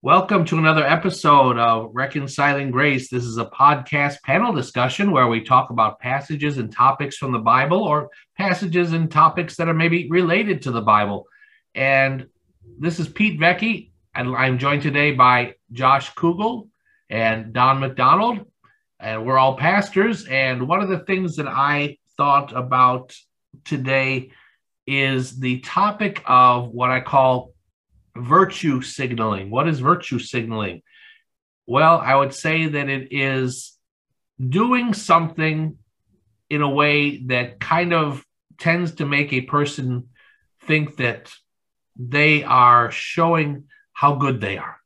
Welcome to another episode of Reconciling Grace. This is a podcast panel discussion where we talk about passages and topics from the Bible or passages and topics that are maybe related to the Bible. And this is Pete Vecchi, and I'm joined today by Josh Kugel and Don McDonald. And we're all pastors. And one of the things that I thought about today is the topic of what I call virtue signaling. What is virtue signaling? Well, I would say that it is doing something in a way that kind of tends to make a person think that they are showing how good they are,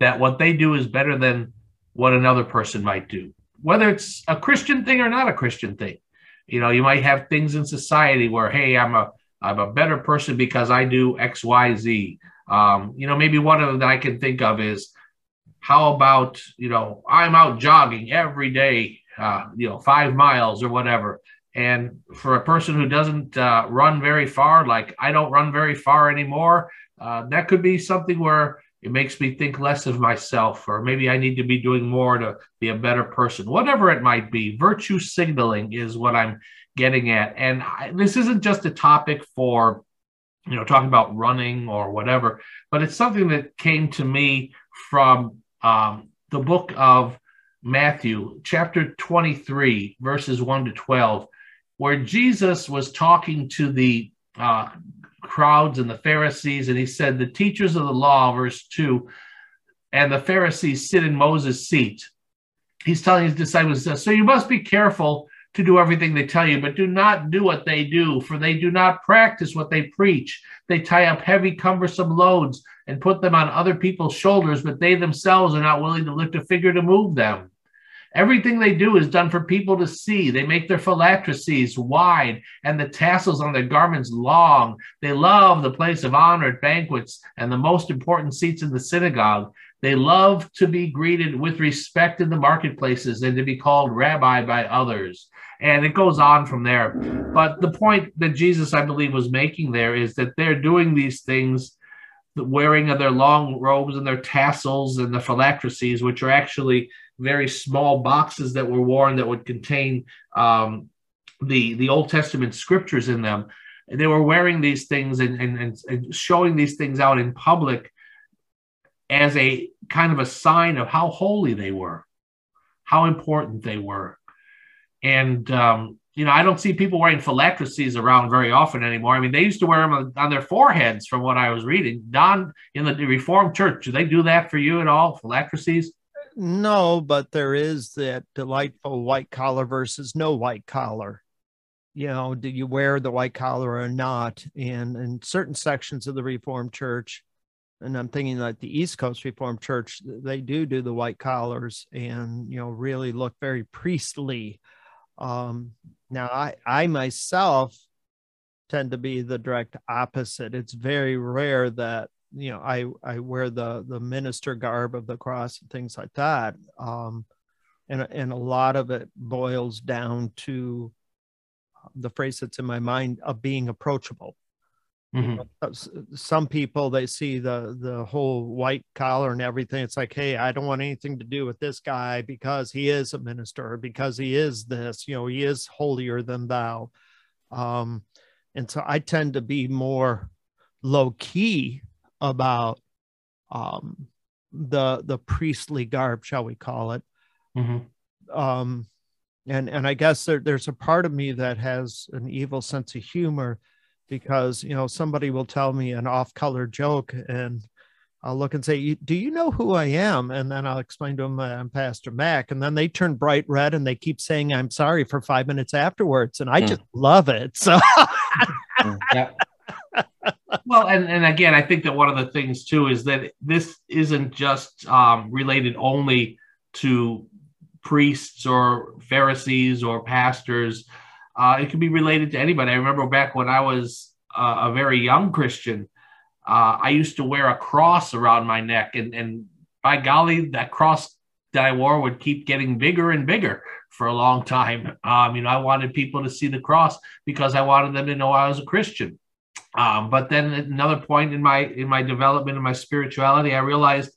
that what they do is better than what another person might do, whether it's a Christian thing or not a Christian thing. You know, you might have things in society where, hey, I'm a I'm a better person because I do X, Y, Z. Um, you know, maybe one of them that I can think of is how about, you know, I'm out jogging every day, uh, you know, five miles or whatever. And for a person who doesn't uh, run very far, like I don't run very far anymore, uh, that could be something where it makes me think less of myself, or maybe I need to be doing more to be a better person. Whatever it might be, virtue signaling is what I'm getting at. And I, this isn't just a topic for, you know, talking about running or whatever, but it's something that came to me from um, the book of Matthew, chapter 23, verses 1 to 12, where Jesus was talking to the uh, crowds and the Pharisees, and he said, The teachers of the law, verse 2, and the Pharisees sit in Moses' seat. He's telling his disciples, So you must be careful to do everything they tell you, but do not do what they do, for they do not practice what they preach. They tie up heavy, cumbersome loads and put them on other people's shoulders, but they themselves are not willing to lift a finger to move them. Everything they do is done for people to see. They make their phylacteries wide and the tassels on their garments long. They love the place of honor at banquets and the most important seats in the synagogue. They love to be greeted with respect in the marketplaces and to be called rabbi by others. And it goes on from there. But the point that Jesus, I believe, was making there is that they're doing these things, the wearing of their long robes and their tassels and the phylacteries, which are actually very small boxes that were worn that would contain um, the the Old Testament scriptures in them. And they were wearing these things and, and, and showing these things out in public as a kind of a sign of how holy they were, how important they were. And, um, you know, I don't see people wearing phylacteries around very often anymore. I mean, they used to wear them on, on their foreheads from what I was reading. Don, in the Reformed Church, do they do that for you at all, phylacteries? No, but there is that delightful white collar versus no white collar. You know, do you wear the white collar or not? And in certain sections of the Reformed Church, and I'm thinking like the East Coast Reformed Church, they do do the white collars and you know really look very priestly. Um, now, I I myself tend to be the direct opposite. It's very rare that you know i i wear the the minister garb of the cross and things like that um and and a lot of it boils down to the phrase that's in my mind of being approachable. Mm-hmm. some people they see the the whole white collar and everything. It's like hey i don't want anything to do with this guy because he is a minister because he is this you know he is holier than thou. Um and so i tend to be more low key about um, the the priestly garb, shall we call it? Mm-hmm. Um, and and I guess there, there's a part of me that has an evil sense of humor because you know somebody will tell me an off-color joke and I'll look and say, "Do you know who I am?" And then I'll explain to them I'm Pastor Mac, and then they turn bright red and they keep saying I'm sorry for five minutes afterwards, and I mm. just love it. So, yeah well, and, and again, I think that one of the things too is that this isn't just um, related only to priests or Pharisees or pastors. Uh, it can be related to anybody. I remember back when I was uh, a very young Christian, uh, I used to wear a cross around my neck, and, and by golly, that cross that I wore would keep getting bigger and bigger for a long time. Um, you know, I wanted people to see the cross because I wanted them to know I was a Christian. Um, but then another point in my in my development in my spirituality, I realized,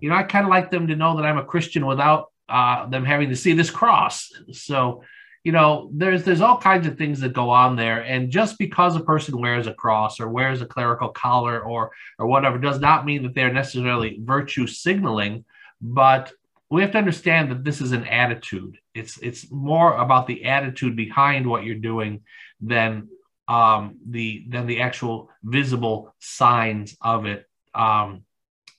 you know, I kind of like them to know that I'm a Christian without uh, them having to see this cross. So, you know, there's there's all kinds of things that go on there, and just because a person wears a cross or wears a clerical collar or or whatever does not mean that they're necessarily virtue signaling. But we have to understand that this is an attitude. It's it's more about the attitude behind what you're doing than um, the than the actual visible signs of it. Um,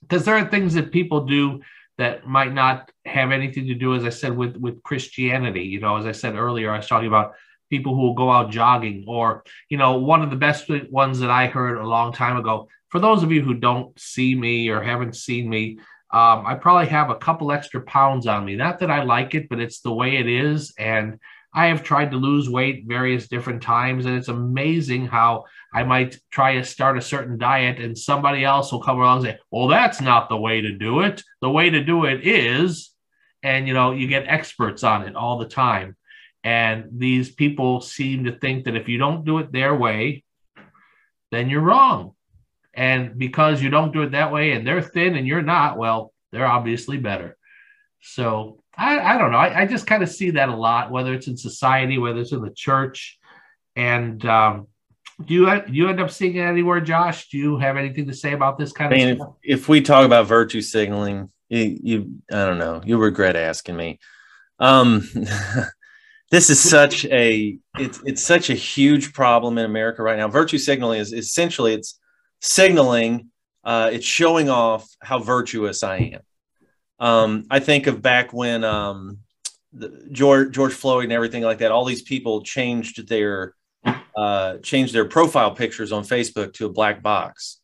because there are things that people do that might not have anything to do, as I said, with with Christianity. You know, as I said earlier, I was talking about people who will go out jogging, or you know, one of the best ones that I heard a long time ago. For those of you who don't see me or haven't seen me, um, I probably have a couple extra pounds on me. Not that I like it, but it's the way it is, and I have tried to lose weight various different times, and it's amazing how I might try to start a certain diet, and somebody else will come along and say, Well, that's not the way to do it. The way to do it is, and you know, you get experts on it all the time. And these people seem to think that if you don't do it their way, then you're wrong. And because you don't do it that way and they're thin and you're not, well, they're obviously better. So I, I don't know. I, I just kind of see that a lot, whether it's in society, whether it's in the church. And um, do you you end up seeing it anywhere, Josh? Do you have anything to say about this kind I mean, of stuff? If, if we talk about virtue signaling, you, you I don't know, you'll regret asking me. Um, this is such a it's it's such a huge problem in America right now. Virtue signaling is essentially it's signaling, uh, it's showing off how virtuous I am. Um, I think of back when um, the, George George Floyd and everything like that. All these people changed their uh, changed their profile pictures on Facebook to a black box,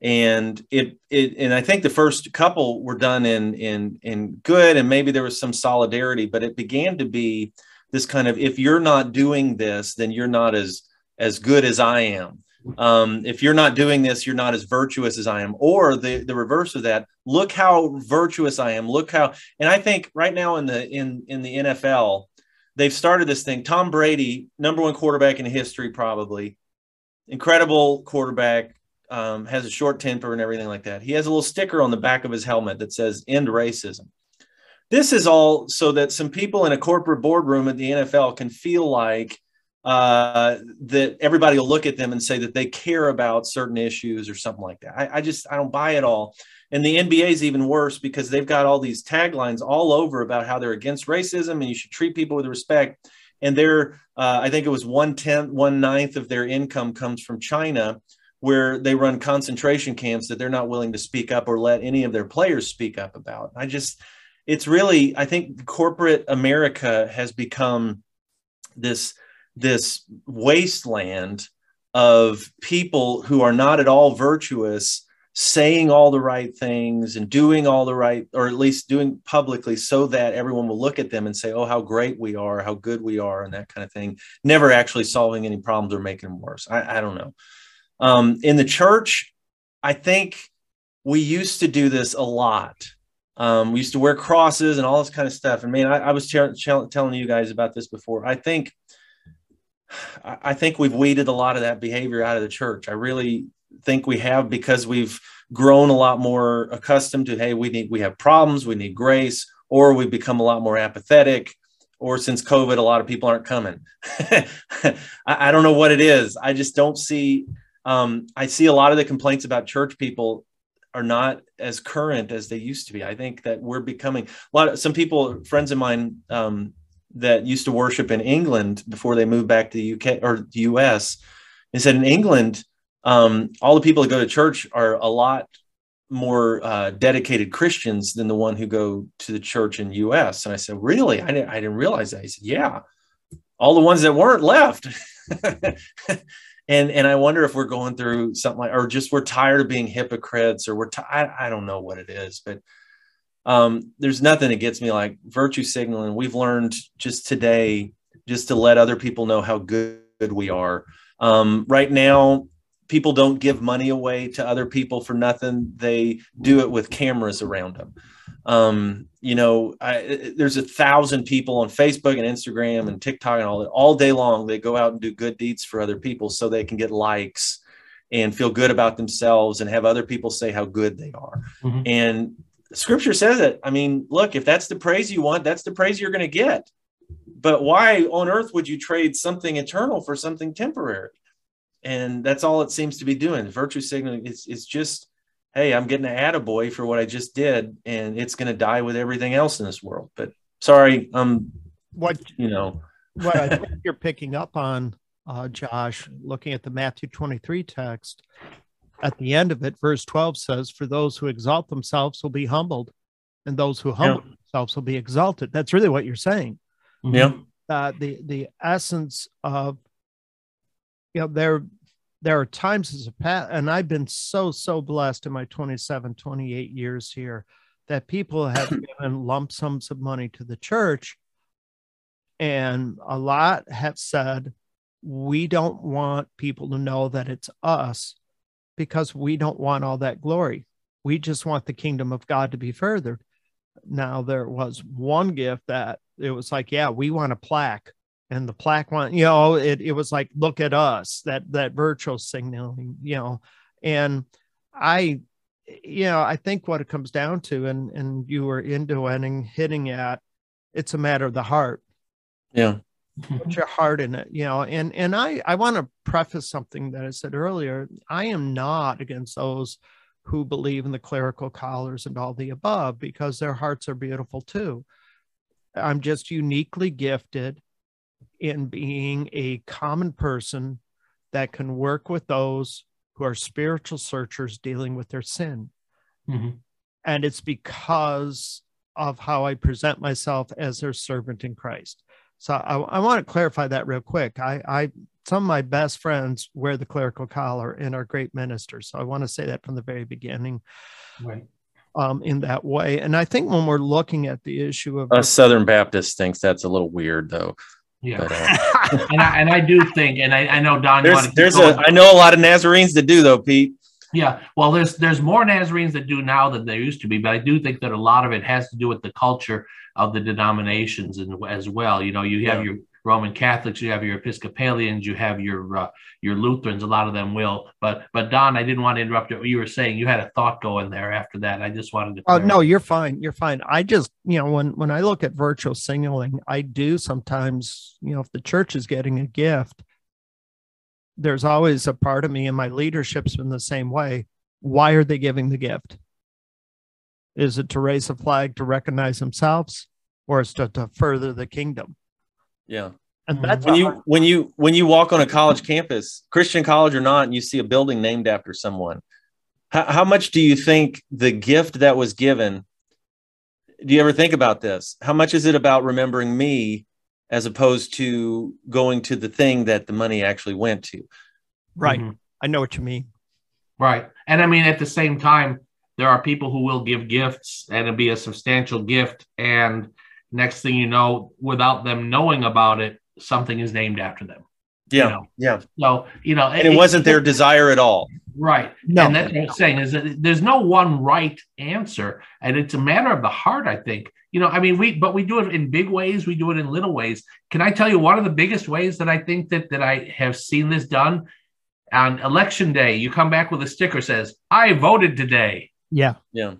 and it it and I think the first couple were done in in in good, and maybe there was some solidarity, but it began to be this kind of if you're not doing this, then you're not as as good as I am um, if you're not doing this, you're not as virtuous as I am. Or the, the reverse of that, look how virtuous I am. Look how, and I think right now in the in in the NFL, they've started this thing. Tom Brady, number one quarterback in history, probably incredible quarterback, um, has a short temper and everything like that. He has a little sticker on the back of his helmet that says "End racism." This is all so that some people in a corporate boardroom at the NFL can feel like uh, that everybody will look at them and say that they care about certain issues or something like that. I, I just I don't buy it all. And the NBA is even worse because they've got all these taglines all over about how they're against racism and you should treat people with respect. And they're, uh, I think it was one tenth, one ninth of their income comes from China, where they run concentration camps that they're not willing to speak up or let any of their players speak up about. I just, it's really, I think corporate America has become this this wasteland of people who are not at all virtuous saying all the right things and doing all the right or at least doing publicly so that everyone will look at them and say oh how great we are how good we are and that kind of thing never actually solving any problems or making them worse. I, I don't know. Um, in the church i think we used to do this a lot. Um, we used to wear crosses and all this kind of stuff. And man i, I was telling you guys about this before. I think I think we've weeded a lot of that behavior out of the church. I really think we have because we've grown a lot more accustomed to, hey, we need we have problems, we need grace, or we've become a lot more apathetic, or since COVID, a lot of people aren't coming. I, I, don't know what it is. I just don't see. Um, I see a lot of the complaints about church people are not as current as they used to be. I think that we're becoming a lot of some people, friends of mine, um, that used to worship in England before they moved back to the UK or the US. and said in England, um, all the people that go to church are a lot more uh, dedicated Christians than the one who go to the church in US. And I said, really? I didn't, I didn't realize that. He said, yeah, all the ones that weren't left. and and I wonder if we're going through something like, or just we're tired of being hypocrites, or we're t- I, I don't know what it is, but um, there's nothing that gets me like virtue signaling. We've learned just today just to let other people know how good we are. Um, right now, people don't give money away to other people for nothing. They do it with cameras around them. Um, you know, I, there's a thousand people on Facebook and Instagram and TikTok and all that all day long. They go out and do good deeds for other people so they can get likes and feel good about themselves and have other people say how good they are. Mm-hmm. And scripture says it. I mean, look, if that's the praise you want, that's the praise you're going to get. But why on earth would you trade something eternal for something temporary? and that's all it seems to be doing. Virtue signaling is is just, hey, I'm getting an attaboy for what I just did, and it's going to die with everything else in this world. But sorry, um, what you know, what I think you're picking up on, uh, Josh, looking at the Matthew 23 text, at the end of it, verse 12 says, "For those who exalt themselves will be humbled, and those who humble yeah. themselves will be exalted." That's really what you're saying. Yeah. Uh, the the essence of you know there there are times as a past and i've been so so blessed in my 27 28 years here that people have given lump sums of money to the church and a lot have said we don't want people to know that it's us because we don't want all that glory we just want the kingdom of god to be furthered now there was one gift that it was like yeah we want a plaque and the plaque one, you know, it, it was like, look at us, that that virtual signaling, you know. And I, you know, I think what it comes down to, and and you were into and hitting at, it's a matter of the heart. Yeah. Put your heart in it, you know. And and I I want to preface something that I said earlier. I am not against those who believe in the clerical collars and all the above because their hearts are beautiful too. I'm just uniquely gifted in being a common person that can work with those who are spiritual searchers dealing with their sin. Mm-hmm. And it's because of how I present myself as their servant in Christ. So I, I want to clarify that real quick. I, I some of my best friends wear the clerical collar and are great ministers. So I want to say that from the very beginning. Right. Um, in that way. And I think when we're looking at the issue of a Southern Baptist thinks that's a little weird though. Yeah, but, uh, and I and I do think, and I, I know Don. There's there's a I know a lot of Nazarenes that do though, Pete. Yeah, well, there's there's more Nazarenes that do now than there used to be, but I do think that a lot of it has to do with the culture of the denominations and as well. You know, you have yeah. your Roman Catholics, you have your Episcopalians, you have your uh, your Lutherans. A lot of them will. But but Don, I didn't want to interrupt what you were saying. You had a thought going there after that. I just wanted to. Oh no, you're fine. You're fine. I just you know when when I look at virtual signaling, I do sometimes you know if the church is getting a gift, there's always a part of me and my leadership's been the same way. Why are they giving the gift? Is it to raise a flag to recognize themselves, or is it to further the kingdom? Yeah. And that's mm-hmm. when you when you when you walk on a college campus, Christian college or not, and you see a building named after someone, how, how much do you think the gift that was given? Do you ever think about this? How much is it about remembering me as opposed to going to the thing that the money actually went to? Right. Mm-hmm. I know what you mean. Right. And I mean, at the same time, there are people who will give gifts and it'll be a substantial gift. And next thing you know, without them knowing about it, something is named after them. Yeah. You know? Yeah. So, you know, and it, it wasn't their desire at all. Right. No. And that's what I'm saying is that there's no one right answer. And it's a matter of the heart, I think. You know, I mean, we but we do it in big ways, we do it in little ways. Can I tell you one of the biggest ways that I think that that I have seen this done? On election day, you come back with a sticker says, I voted today. Yeah. Yeah.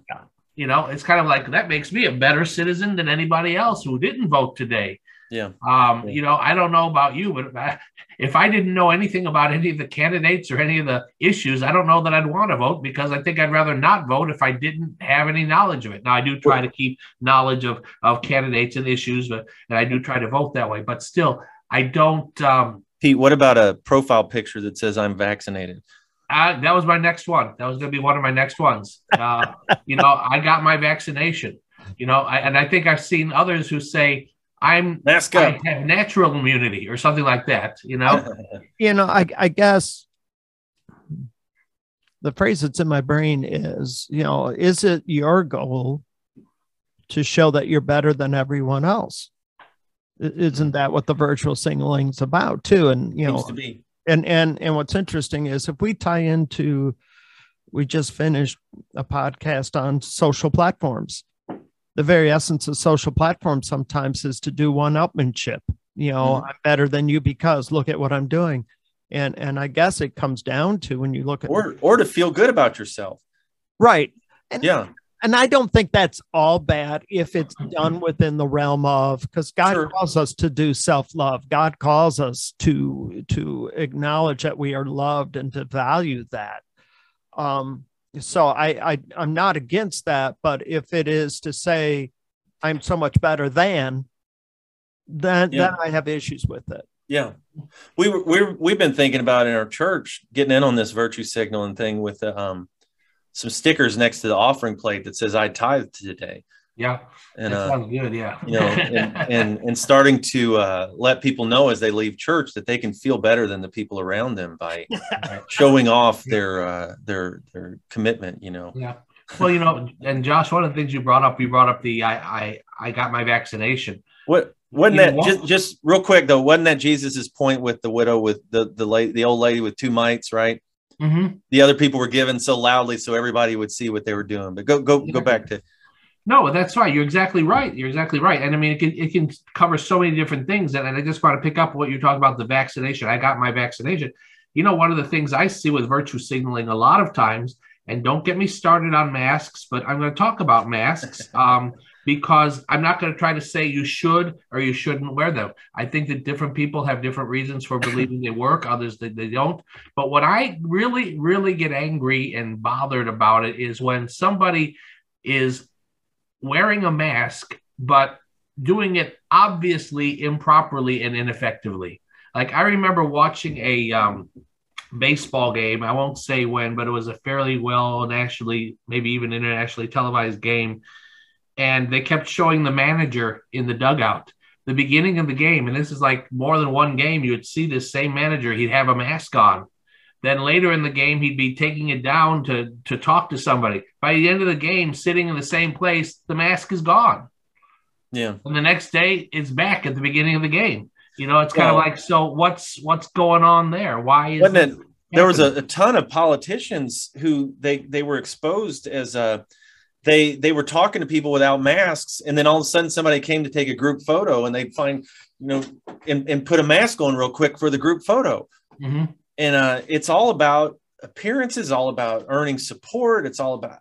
You know, it's kind of like that makes me a better citizen than anybody else who didn't vote today. Yeah. Um, yeah. you know, I don't know about you, but if I, if I didn't know anything about any of the candidates or any of the issues, I don't know that I'd want to vote because I think I'd rather not vote if I didn't have any knowledge of it. Now I do try to keep knowledge of of candidates and issues, but and I do try to vote that way. But still, I don't. Um, Pete, what about a profile picture that says I'm vaccinated? Uh, that was my next one. That was going to be one of my next ones. Uh, you know, I got my vaccination. You know, I, and I think I've seen others who say I'm Mask up. I have natural immunity or something like that. You know, you know, I, I guess the phrase that's in my brain is, you know, is it your goal to show that you're better than everyone else? Isn't that what the virtual signaling's about too? And you know, to be. and and and what's interesting is if we tie into we just finished a podcast on social platforms the very essence of social platforms sometimes is to do one upmanship you know Mhm. i'm better than you because look at what i'm doing and and i guess it comes down to when you look at Or or to feel good about yourself. right and Yeah. and i don't think that's all bad if it's done within the realm of because god Sure. calls us to do self-love god calls us to to acknowledge that we are loved and to value that um so i i i'm not against that but if it is to say i'm so much better than then Yeah. then i have issues with it. Yeah, we were we're, we've been thinking about in our church getting in on this virtue signaling thing with the, um some stickers next to the offering plate that says "I tithe today," Yeah. and that uh, sounds good. Yeah. you know, and, and and starting to uh, let people know as they leave church that they can feel better than the people around them by showing off their uh, their their commitment. You know, Yeah. Well, you know, and Josh, one of the things you brought up, you brought up the I I I got my vaccination. what wasn't You that know just just real quick though? Wasn't that Jesus's point with the widow with the the lady, the old lady with two mites, right? Mm-hmm. the other people were given so loudly so everybody would see what they were doing. But go go go back to No, that's right. You're exactly right. You're exactly right. And I mean, it can it can cover so many different things. And, and I just want to pick up what you're talking about the vaccination. I got my vaccination. You know, one of the things I see with virtue signaling a lot of times, and don't get me started on masks, but I'm going to talk about masks um, because I'm not going to try to say you should or you shouldn't wear them. I think that different people have different reasons for believing they work, others that they don't. But what I really, really get angry and bothered about it is when somebody is wearing a mask, but doing it obviously improperly and ineffectively. Like I remember watching a um, baseball game. I won't say when, but it was a fairly well nationally, maybe even internationally televised game. And they kept showing the manager in the dugout. The beginning of the game, and this is like more than one game, you would see this same manager. He'd have a mask on. Then later in the game, he'd be taking it down to to talk to somebody. By the end of the game, sitting in the same place, the mask is gone. yeah. And the next day, it's back at the beginning of the game. You know, it's kind of like, so what's what's going on there? Why is it? There was a, a ton of politicians who they they were exposed as uh they they were talking to people without masks, and then all of a sudden somebody came to take a group photo, and they'd find you know and, and put a mask on real quick for the group photo. Mhm. And uh, it's all about appearances, all about earning support. It's all about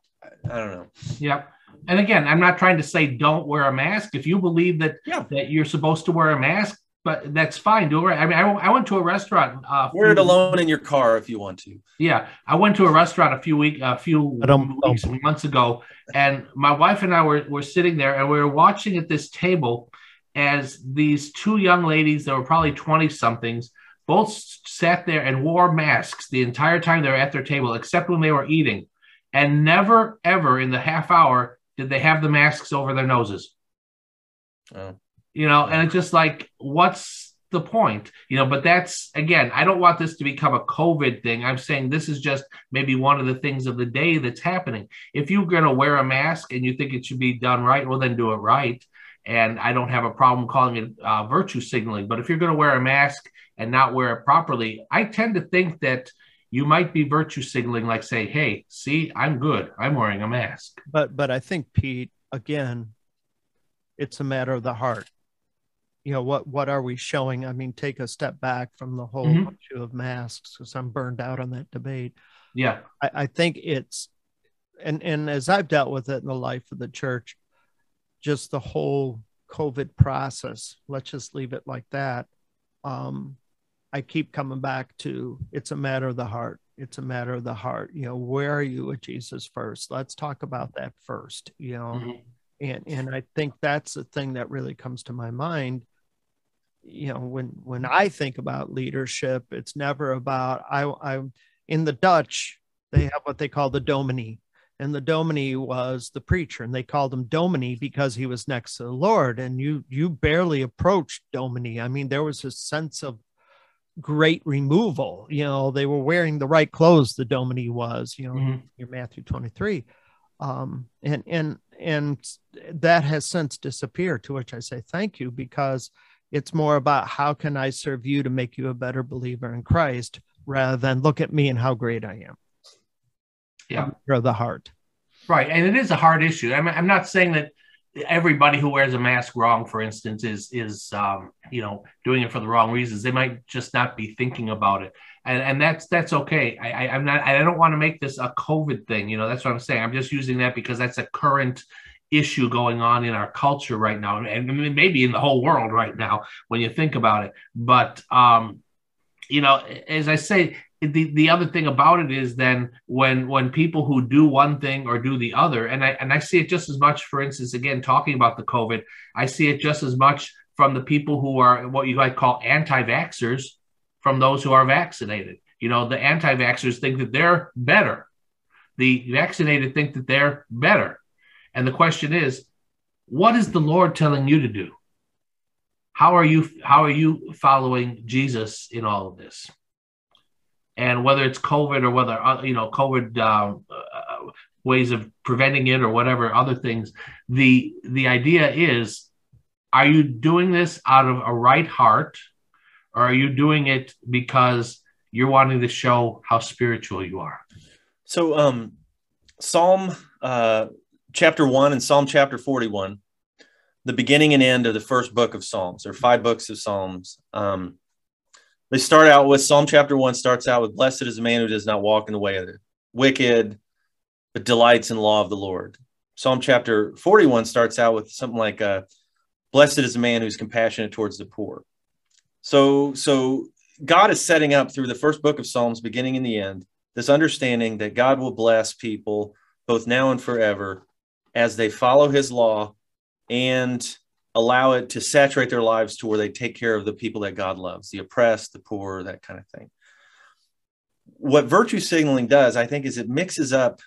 I don't know. Yep. And again, I'm not trying to say don't wear a mask. If you believe that Yeah. that you're supposed to wear a mask, but that's fine. Do it. Right. I mean, I, I went to a restaurant. Uh, Wear it alone in your car if you want to. Yeah, I went to a restaurant a few week, a few weeks, months ago, and my wife and I were were sitting there, and we were watching at this table as these two young ladies that were probably twenty somethings both sat there and wore masks the entire time they were at their table, except when they were eating, and never ever in the half hour did they have the masks over their noses. Oh. you know and it's just like what's the point? You know but that's again i don't want this to become a covid thing. I'm saying this is just maybe one of the things of the day that's happening. If you're going to wear a mask and you think it should be done right well then do it right and i don't have a problem calling it uh, virtue signaling but if you're going to wear a mask and not wear it properly i tend to think that you might be virtue signaling like say hey see i'm good. I'm wearing a mask. But but i think pete again it's a matter of the heart. You know what what are we showing? I mean take a step back from the whole Mhm. issue of masks because i'm burned out on that debate. Yeah. I, I think it's and and as i've dealt with it in the life of the church just the whole covid process let's just leave it like that. Um i keep coming back to it's a matter of the heart. It's a matter of the heart. You know where are you with jesus first? Let's talk about that first you know? Mhm. and and i think that's the thing that really comes to my mind. You know when when i think about leadership it's never about i i in the dutch they have what they call the dominee and the dominee was the preacher and they called him dominee because he was next to the lord and you you barely approached dominee i mean there was a sense of great removal you know they were wearing the right clothes the dominee was you know Mhm. your Matthew 23. Um, and and and that has since disappeared, to which I say thank you, because It's more about how can I serve you to make you a better believer in Christ rather than look at me and how great I am. Yeah. Or the heart. Right. And it is a hard issue. I mean, I'm not saying that everybody who wears a mask wrong, for instance, is is um, you know doing it for the wrong reasons. They might just not be thinking about it, and and that's that's okay. I, I I'm not. I don't want to make this a COVID thing. You know, that's what I'm saying. I'm just using that because that's a current issue going on in our culture right now, and maybe in the whole world right now when you think about it. But um, you know, as I say, the, the other thing about it is then when when people who do one thing or do the other and I and I see it just as much for instance again talking about the covid I see it just as much from the people who are what you might call anti-vaxxers from those who are vaccinated. You know the anti-vaxxers think that they're better. The vaccinated think that they're better. And the question is what is the lord telling you to do? How are you how are you following jesus in all of this and whether it's COVID or whether uh, you know COVID uh, uh, ways of preventing it or whatever other things, the the idea is: Are you doing this out of a right heart, or are you doing it because you're wanting to show how spiritual you are? So, um, Psalm uh, chapter one and Psalm chapter forty-one, the beginning and end of the first book of Psalms. Are five books of Psalms. Um, they start out with Psalm chapter one starts out with blessed is the man who does not walk in the way of the wicked, but delights in the law of the Lord. Psalm chapter 41 starts out with something like uh, blessed is the man who's compassionate towards the poor. So, so God is setting up through the first book of Psalms, beginning and the end, this understanding that God will bless people both now and forever as they follow his law and allow it to saturate their lives to where they take care of the people that God loves, the oppressed, the poor, that kind of thing. What virtue signaling does, I think, is it mixes up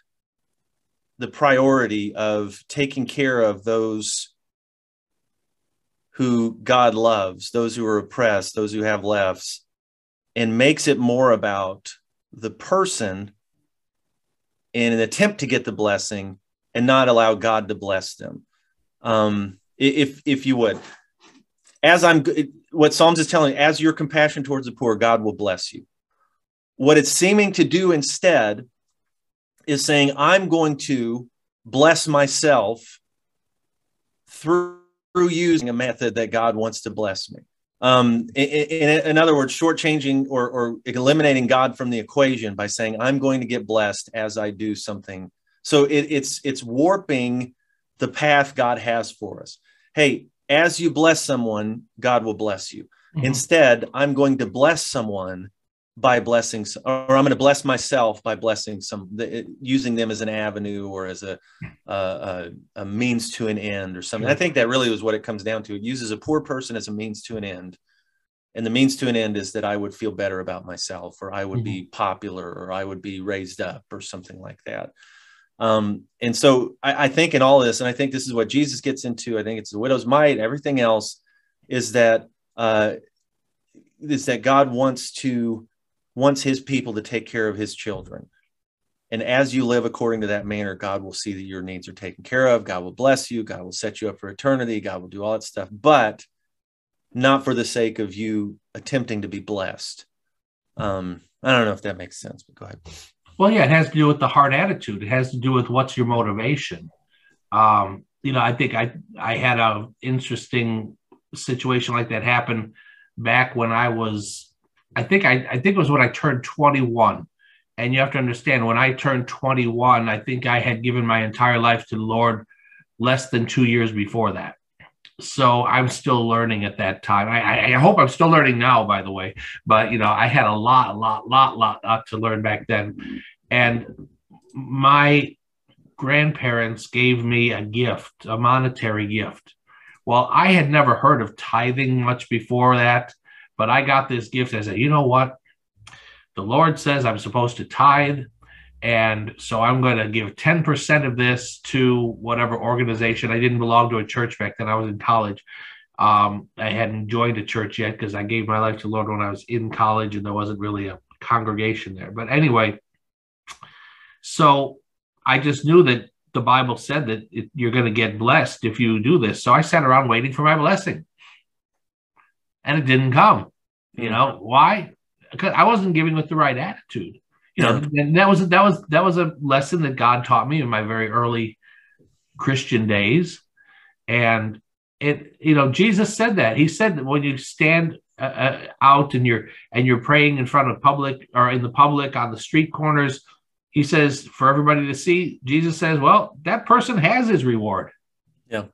the priority of taking care of those who God loves, those who are oppressed, those who have lefts, and makes it more about the person in an attempt to get the blessing and not allow God to bless them. Um, if if you would. As i'm what psalms is telling as your compassion towards the poor god will bless you. What it's seeming to do instead is saying i'm going to bless myself through, through using a method that god wants to bless me. Um, in, in, in, other words shortchanging or, or eliminating god from the equation by saying i'm going to get blessed as i do something. So it, it's it's warping the path god has for us hey, as you bless someone, God will bless you. Mm-hmm. Instead, I'm going to bless someone by blessing, or I'm going to bless myself by blessing some, using them as an avenue or as a, a, a means to an end or something. I think that really is what it comes down to. It uses a poor person as a means to an end. And the means to an end is that I would feel better about myself, or I would mm-hmm. be popular, or I would be raised up, or something like that. Um, and so I, I, think in all this, and I think this is what Jesus gets into, I think it's the widow's mite, everything else is that uh, is that God wants to wants his people to take care of his children. And as you live according to that manner, God will see that your needs are taken care of. God will bless you. God will set you up for eternity. God will do all that stuff, but not for the sake of you attempting to be blessed. Um, I don't know if that makes sense, but go ahead. Well, yeah, it has to do with the hard attitude. It has to do with what's your motivation. Um, you know, I think I I had a interesting situation like that happen back when I was, I think I, I think it was when I turned 21. And you have to understand, when I turned 21, I think I had given my entire life to the Lord less than two years before that. So I'm still learning at that time. I, I, hope I'm still learning now, by the way. But you know, I had a lot, lot, lot, lot, lot to learn back then. And my grandparents gave me a gift, a monetary gift. Well, I had never heard of tithing much before that, but I got this gift. I said, you know what? The Lord says I'm supposed to tithe. And so I'm going to give 10% of this to whatever organization. I didn't belong to a church back then. I was in college. Um, I hadn't joined a church yet because I gave my life to Lord when I was in college and there wasn't really a congregation there. But anyway, so I just knew that the Bible said that it, you're going to get blessed if you do this. So I sat around waiting for my blessing. and it didn't come. You know why? Because I wasn't giving with the right attitude. You know, and that was that was that was a lesson that God taught me in my very early Christian days, and it you know Jesus said that he said that when you stand uh, uh, out and you're and you're praying in front of public or in the public on the street corners, he says for everybody to see. Jesus says, well, that person has his reward. Yeah.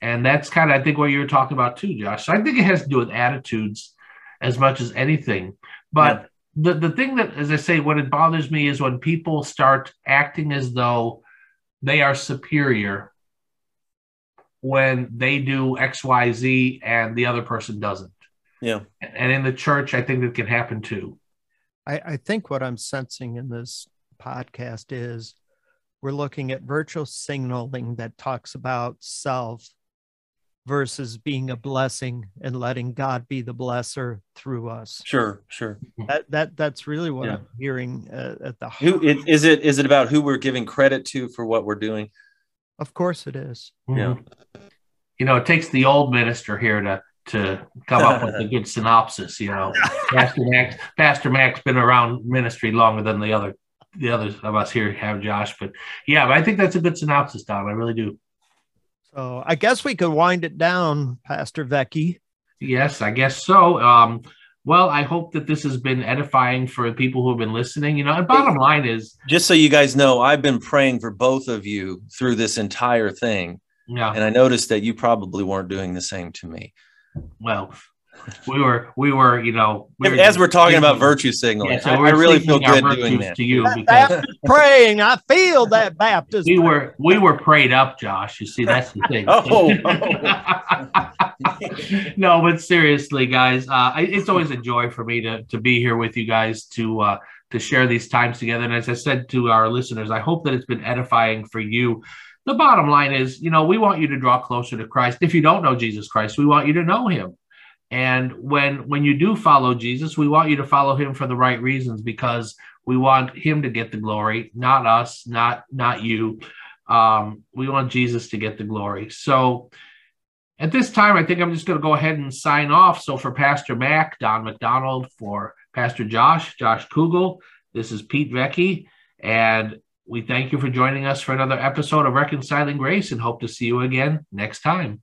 And that's kind of, I think, what you were talking about too, Josh. So I think it has to do with attitudes as much as anything. But yeah. The, the thing that, as I say, what it bothers me is when people start acting as though they are superior when they do XYZ and the other person doesn't. Yeah. And in the church, I think it can happen too. I, I think what I'm sensing in this podcast is we're looking at virtual signaling that talks about self versus being a blessing and letting God be the blesser through us. Sure, sure. That that that's really what yeah. I'm hearing uh, at the heart. Who it, is it? Is it about who we're giving credit to for what we're doing? Of course, it is. Mm-hmm. Yeah. You know, it takes the old minister here to to come up with a good synopsis. You know, Pastor Max Pastor Max been around ministry longer than the other the others of us here have, Josh. But yeah, but I think that's a good synopsis, Don. I really do. So I guess we could wind it down, Pastor Vecchi. Yes, I guess so. Um, well, I hope that this has been edifying for people who have been listening. You know, and bottom line is just so you guys know, I've been praying for both of you through this entire thing. Yeah. And I noticed that you probably weren't doing the same to me. Well, we were we were you know we were as we're talking about virtue signaling yeah, so I, I really feel good doing that. to you because praying i feel that baptism. We were we were prayed up josh you see that's the thing. Oh, oh. no but seriously guys uh, it's always a joy for me to to be here with you guys to uh to share these times together. And as i said to our listeners i hope that it's been edifying for you. The bottom line is you know we want you to draw closer to christ. If you don't know jesus christ we want you to know him and when when you do follow Jesus, we want you to follow him for the right reasons because we want him to get the glory, not us, not not you. Um, we want Jesus to get the glory. So at this time, I think I'm just going to go ahead and sign off. So for Pastor Mac, Don McDonald, for Pastor Josh, Josh Kugel, this is Pete Vecchi, and we thank you for joining us for another episode of Reconciling Grace and hope to see you again next time.